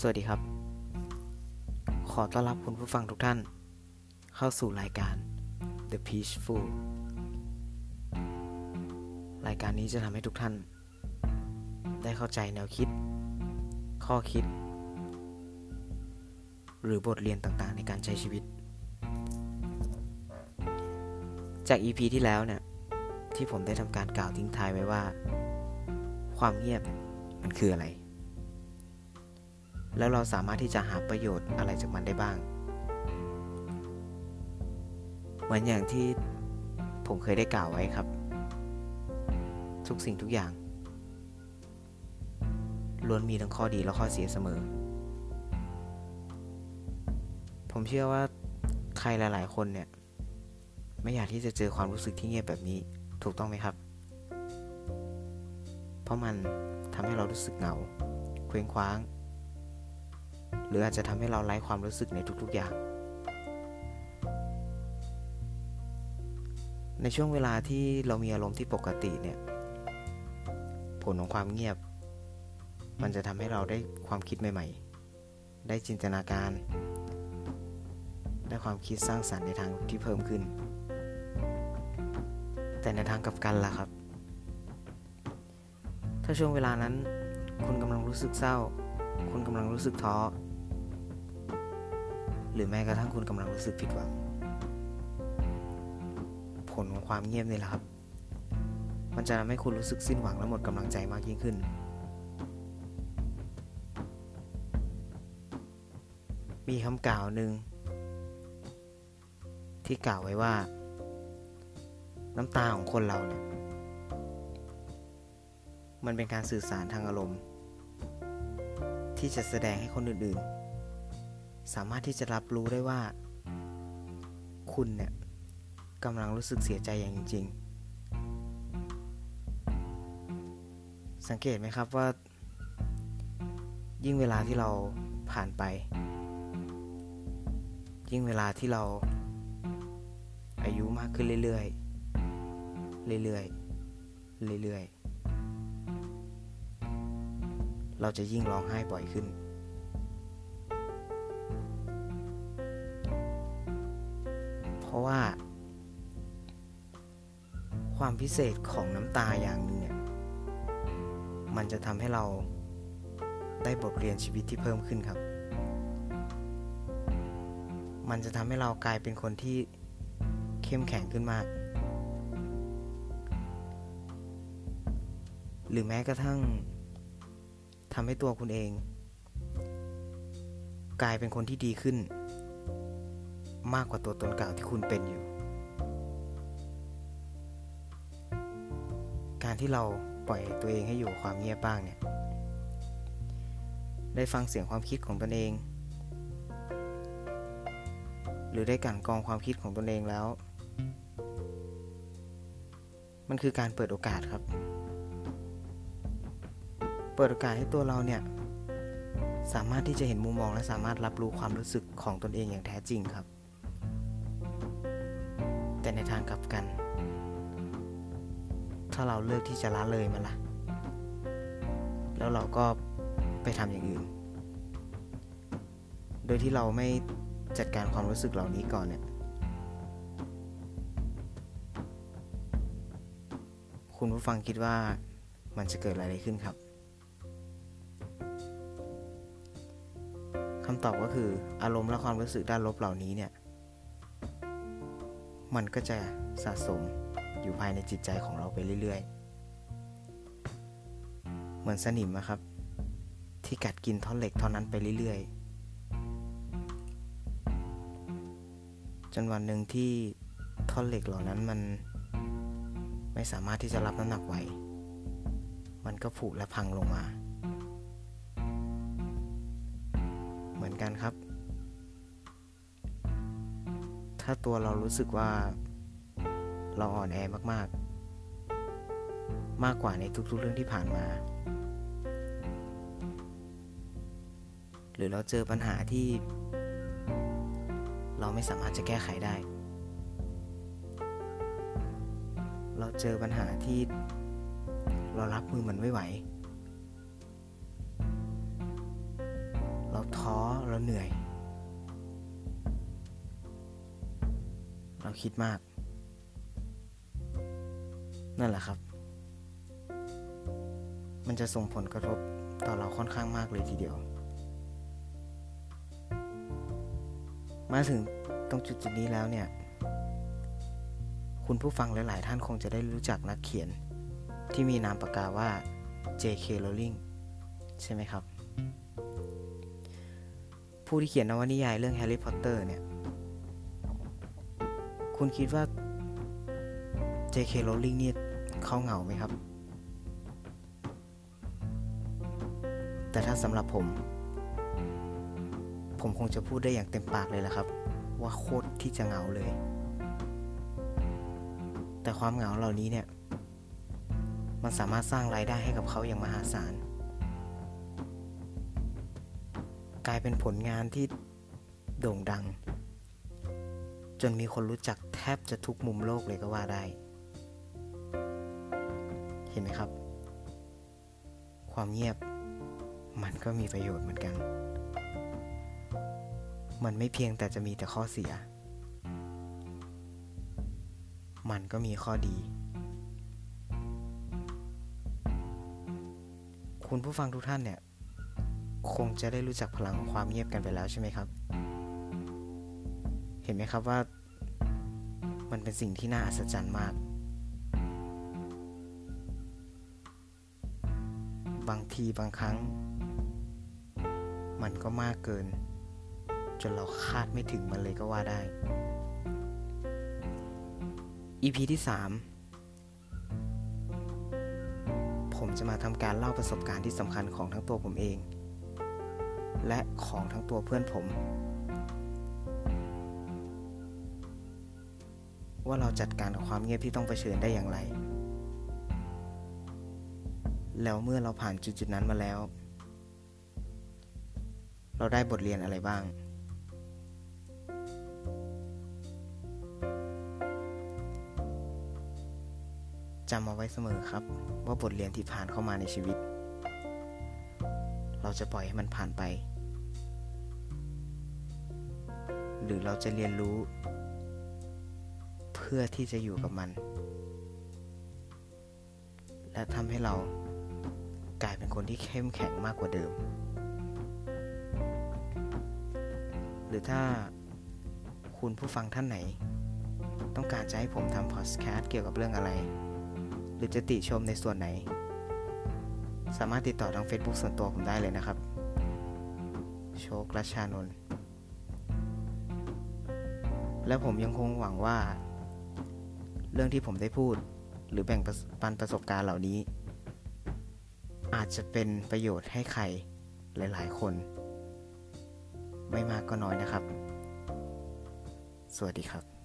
สวัสดีครับ ขอต้อนรับคุณผู้ฟังทุกท่าน เข้าสู่รายการ The Peaceful รายการนี้จะทำให้ทุกท่าน ได้เข้าใจแนวคิด ข้อคิด หรือบทเรียนต่างๆ ในการใช้ชีวิต จาก EP ที่แล้วเนี่ย ที่ผมได้ทำการกล่าวทิ้งท้ายไว้ว่า ความเงียบมันคืออะไร แล้วเราสามารถที่จะหาประโยชน์อะไรจากมันได้บ้าง เหมือนอย่างที่ผมเคยได้กล่าวไว้ครับ ทุกสิ่งทุกอย่างล้วนมีทั้งข้อดีและข้อเสียเสมอ ผมเชื่อว่าใครหลาย ๆ คนเนี่ย ไม่อยากที่จะเจอความรู้สึกที่เงียบแบบนี้ถูกต้องไหมครับ เพราะมันทำให้เรารู้สึกเหงา เคว้งคว้าง หรืออาจจะทำให้เราไร้ความรู้สึกในทุกๆอย่าง ในช่วงเวลาที่เรามีอารมณ์ที่ปกติเนี่ยผลของความเงียบ มันจะทำให้เราได้ความคิดใหม่ ๆ ได้จินตนาการ ได้ความคิดสร้างสรรค์ในทางที่เพิ่มขึ้น แต่ในทางกลับกันล่ะครับ ถ้าช่วงเวลานั้น คุณกำลังรู้สึกเศร้า คุณกำลังรู้สึกท้อ หรือแม้กระทั่งคุณกำลังรู้สึกผิดหวัง ผลของความเงียบนี่แหละครับ มันจะทำให้คุณรู้สึกสิ้นหวังและหมดกำลังใจมากยิ่งขึ้น มีคำกล่าวหนึ่งที่กล่าวไว้ว่า น้ำตาของคนเราเนี่ยมันเป็นการสื่อสารทางอารมณ์ ที่จะแสดงให้คนอื่นๆ สามารถที่จะรับรู้ได้ว่า คุณเนี่ยกำลังรู้สึกเสียใจอย่างจริง สังเกตไหมครับว่า ยิ่งเวลาที่เราผ่านไป ยิ่งเวลาที่เราอายุมากขึ้นเรื่อยๆ เรื่อยๆ เรื่อยๆ เราจะยิ่งร้องไห้บ่อยขึ้น ราะว่า ความพิเศษของน้ำตาอย่างหนึ่งเนี่ย มันจะทำให้เราได้บทเรียนชีวิตที่เพิ่มขึ้นครับ มันจะทำให้เรากลายเป็นคนที่เข้มแข็งขึ้นมาก หรือแม้กระทั่งทำให้ตัวคุณเอง กลายเป็นคนที่ดีขึ้น มากกว่าตัวตนเก่าที่คุณเป็นอยู่ การที่เราปล่อยตัวเองให้อยู่ความเงียบบ้างเนี่ย ได้ฟังเสียงความคิดของตนเอง หรือได้กันกองความคิดของตนเองแล้ว มันคือการเปิดโอกาสครับ เปิดโอกาสให้ตัวเราเนี่ยสามารถที่จะเห็นมุมมองและสามารถรับรู้ความรู้สึกของตนเองอย่างแท้จริงครับ แต่ในทางกลับกัน ถ้าเราเลือกที่จะละเลยมันละ่ะ แล้วเราก็ไปทำอย่างอื่น โดยที่เราไม่จัดการความรู้สึกเหล่านี้ก่อนเนี่ย คุณผู้ฟังคิดว่ามันจะเกิดอะไรขึ้นครับคำตอบก็คืออารมณ์และความรู้สึกด้านลบเหล่านี้เนี่ย มันก็จะสะสมอยู่ภายในจิตใจของเราไปเรื่อย ๆ เหมือนสนิมนะครับ ที่กัดกินท่อนเหล็กเท่านั้นไปเรื่อย ๆ จนวันหนึ่งที่ท่อนเหล็กเหล่านั้นมันไม่สามารถที่จะรับน้ำหนักไหว มันก็ผุและพังลงมา เหมือนกันครับ ถ้าตัวเรารู้สึกว่าเราอ่อนแอมากๆ มากกว่าในทุกๆเรื่องที่ผ่านมา หรือเราเจอปัญหาที่ เราไม่สามารถจะแก้ไขได้ เราเจอปัญหาที่เรารับมือมันไม่ไหว เราท้อเราเหนื่อย เราคิดมาก นั่นแหละครับ มันจะส่งผลกระทบต่อเราค่อนข้างมากเลยทีเดียว มาถึงตรงจุดจุดนี้แล้วเนี่ย คุณผู้ฟังหลาย ๆ ท่านคงจะได้รู้จักนักเขียนที่มีนามปากกาว่า J.K. Rowling ใช่ไหมครับ ผู้ที่เขียนนวนิยายเรื่องแฮร์รี่พอตเตอร์เนี่ย คุณคิดว่า J.K. Rowling เนี่ยเขาเหงาไหมครับ แต่ถ้าสำหรับผม ผมคงจะพูดได้อย่างเต็มปากเลยแหละครับ ว่าโคตรที่จะเหงาเลย แต่ความเหงาเหล่านี้เนี่ย มันสามารถสร้างรายได้ให้กับเขาอย่างมหาศาล กลายเป็นผลงานที่โด่งดัง จนมีคนรู้จักแทบจะทุกมุมโลกเลยก็ว่าได้ เห็นไหมครับ ความเงียบมันก็มีประโยชน์เหมือนกัน มันไม่เพียงแต่จะมีแต่ข้อเสีย มันก็มีข้อดี คุณผู้ฟังทุกท่านเนี่ย คงจะได้รู้จักพลังของความเงียบกันไปแล้วใช่ไหมครับ เห็นไหมครับว่ามันเป็นสิ่งที่น่าอัศจรรย์มาก บางทีบางครั้ง มันก็มากเกิน จนเราคาดไม่ถึงมันเลยก็ว่าได้ EP ที่ 3 ผมจะมาทำการเล่าประสบการณ์ที่สำคัญของทั้งตัวผมเอง และของทั้งตัวเพื่อนผม ว่าเราจัดการกับความเงียบที่ต้องเผชิญได้อย่างไร แล้วเมื่อเราผ่านจุดๆนั้นมาแล้ว เราได้บทเรียนอะไรบ้าง จำเอาไว้เสมอครับ ว่าบทเรียนที่ผ่านเข้ามาในชีวิต เราจะปล่อยให้มันผ่านไป หรือเราจะเรียนรู้ พื่อที่จะอยู่กับมัน และทำให้เรากลายเป็นคนที่เข้มแข็งมากกว่าเดิม หรือถ้าคุณผู้ฟังท่านไหน ต้องการจะให้ผมทำพอดแคสต์เกี่ยวกับเรื่องอะไร หรือจะติชมในส่วนไหน สามารถติดต่อทาง Facebook ส่วนตัวผมได้เลยนะครับ โชครัชชานนท์และผมยังคงหวังว่า เรื่องที่ผมได้พูด หรือแบ่งปันประสบการณ์เหล่านี้ อาจจะเป็นประโยชน์ให้ใครหลาย ๆ คน ไม่มากก็น้อยนะครับ สวัสดีครับ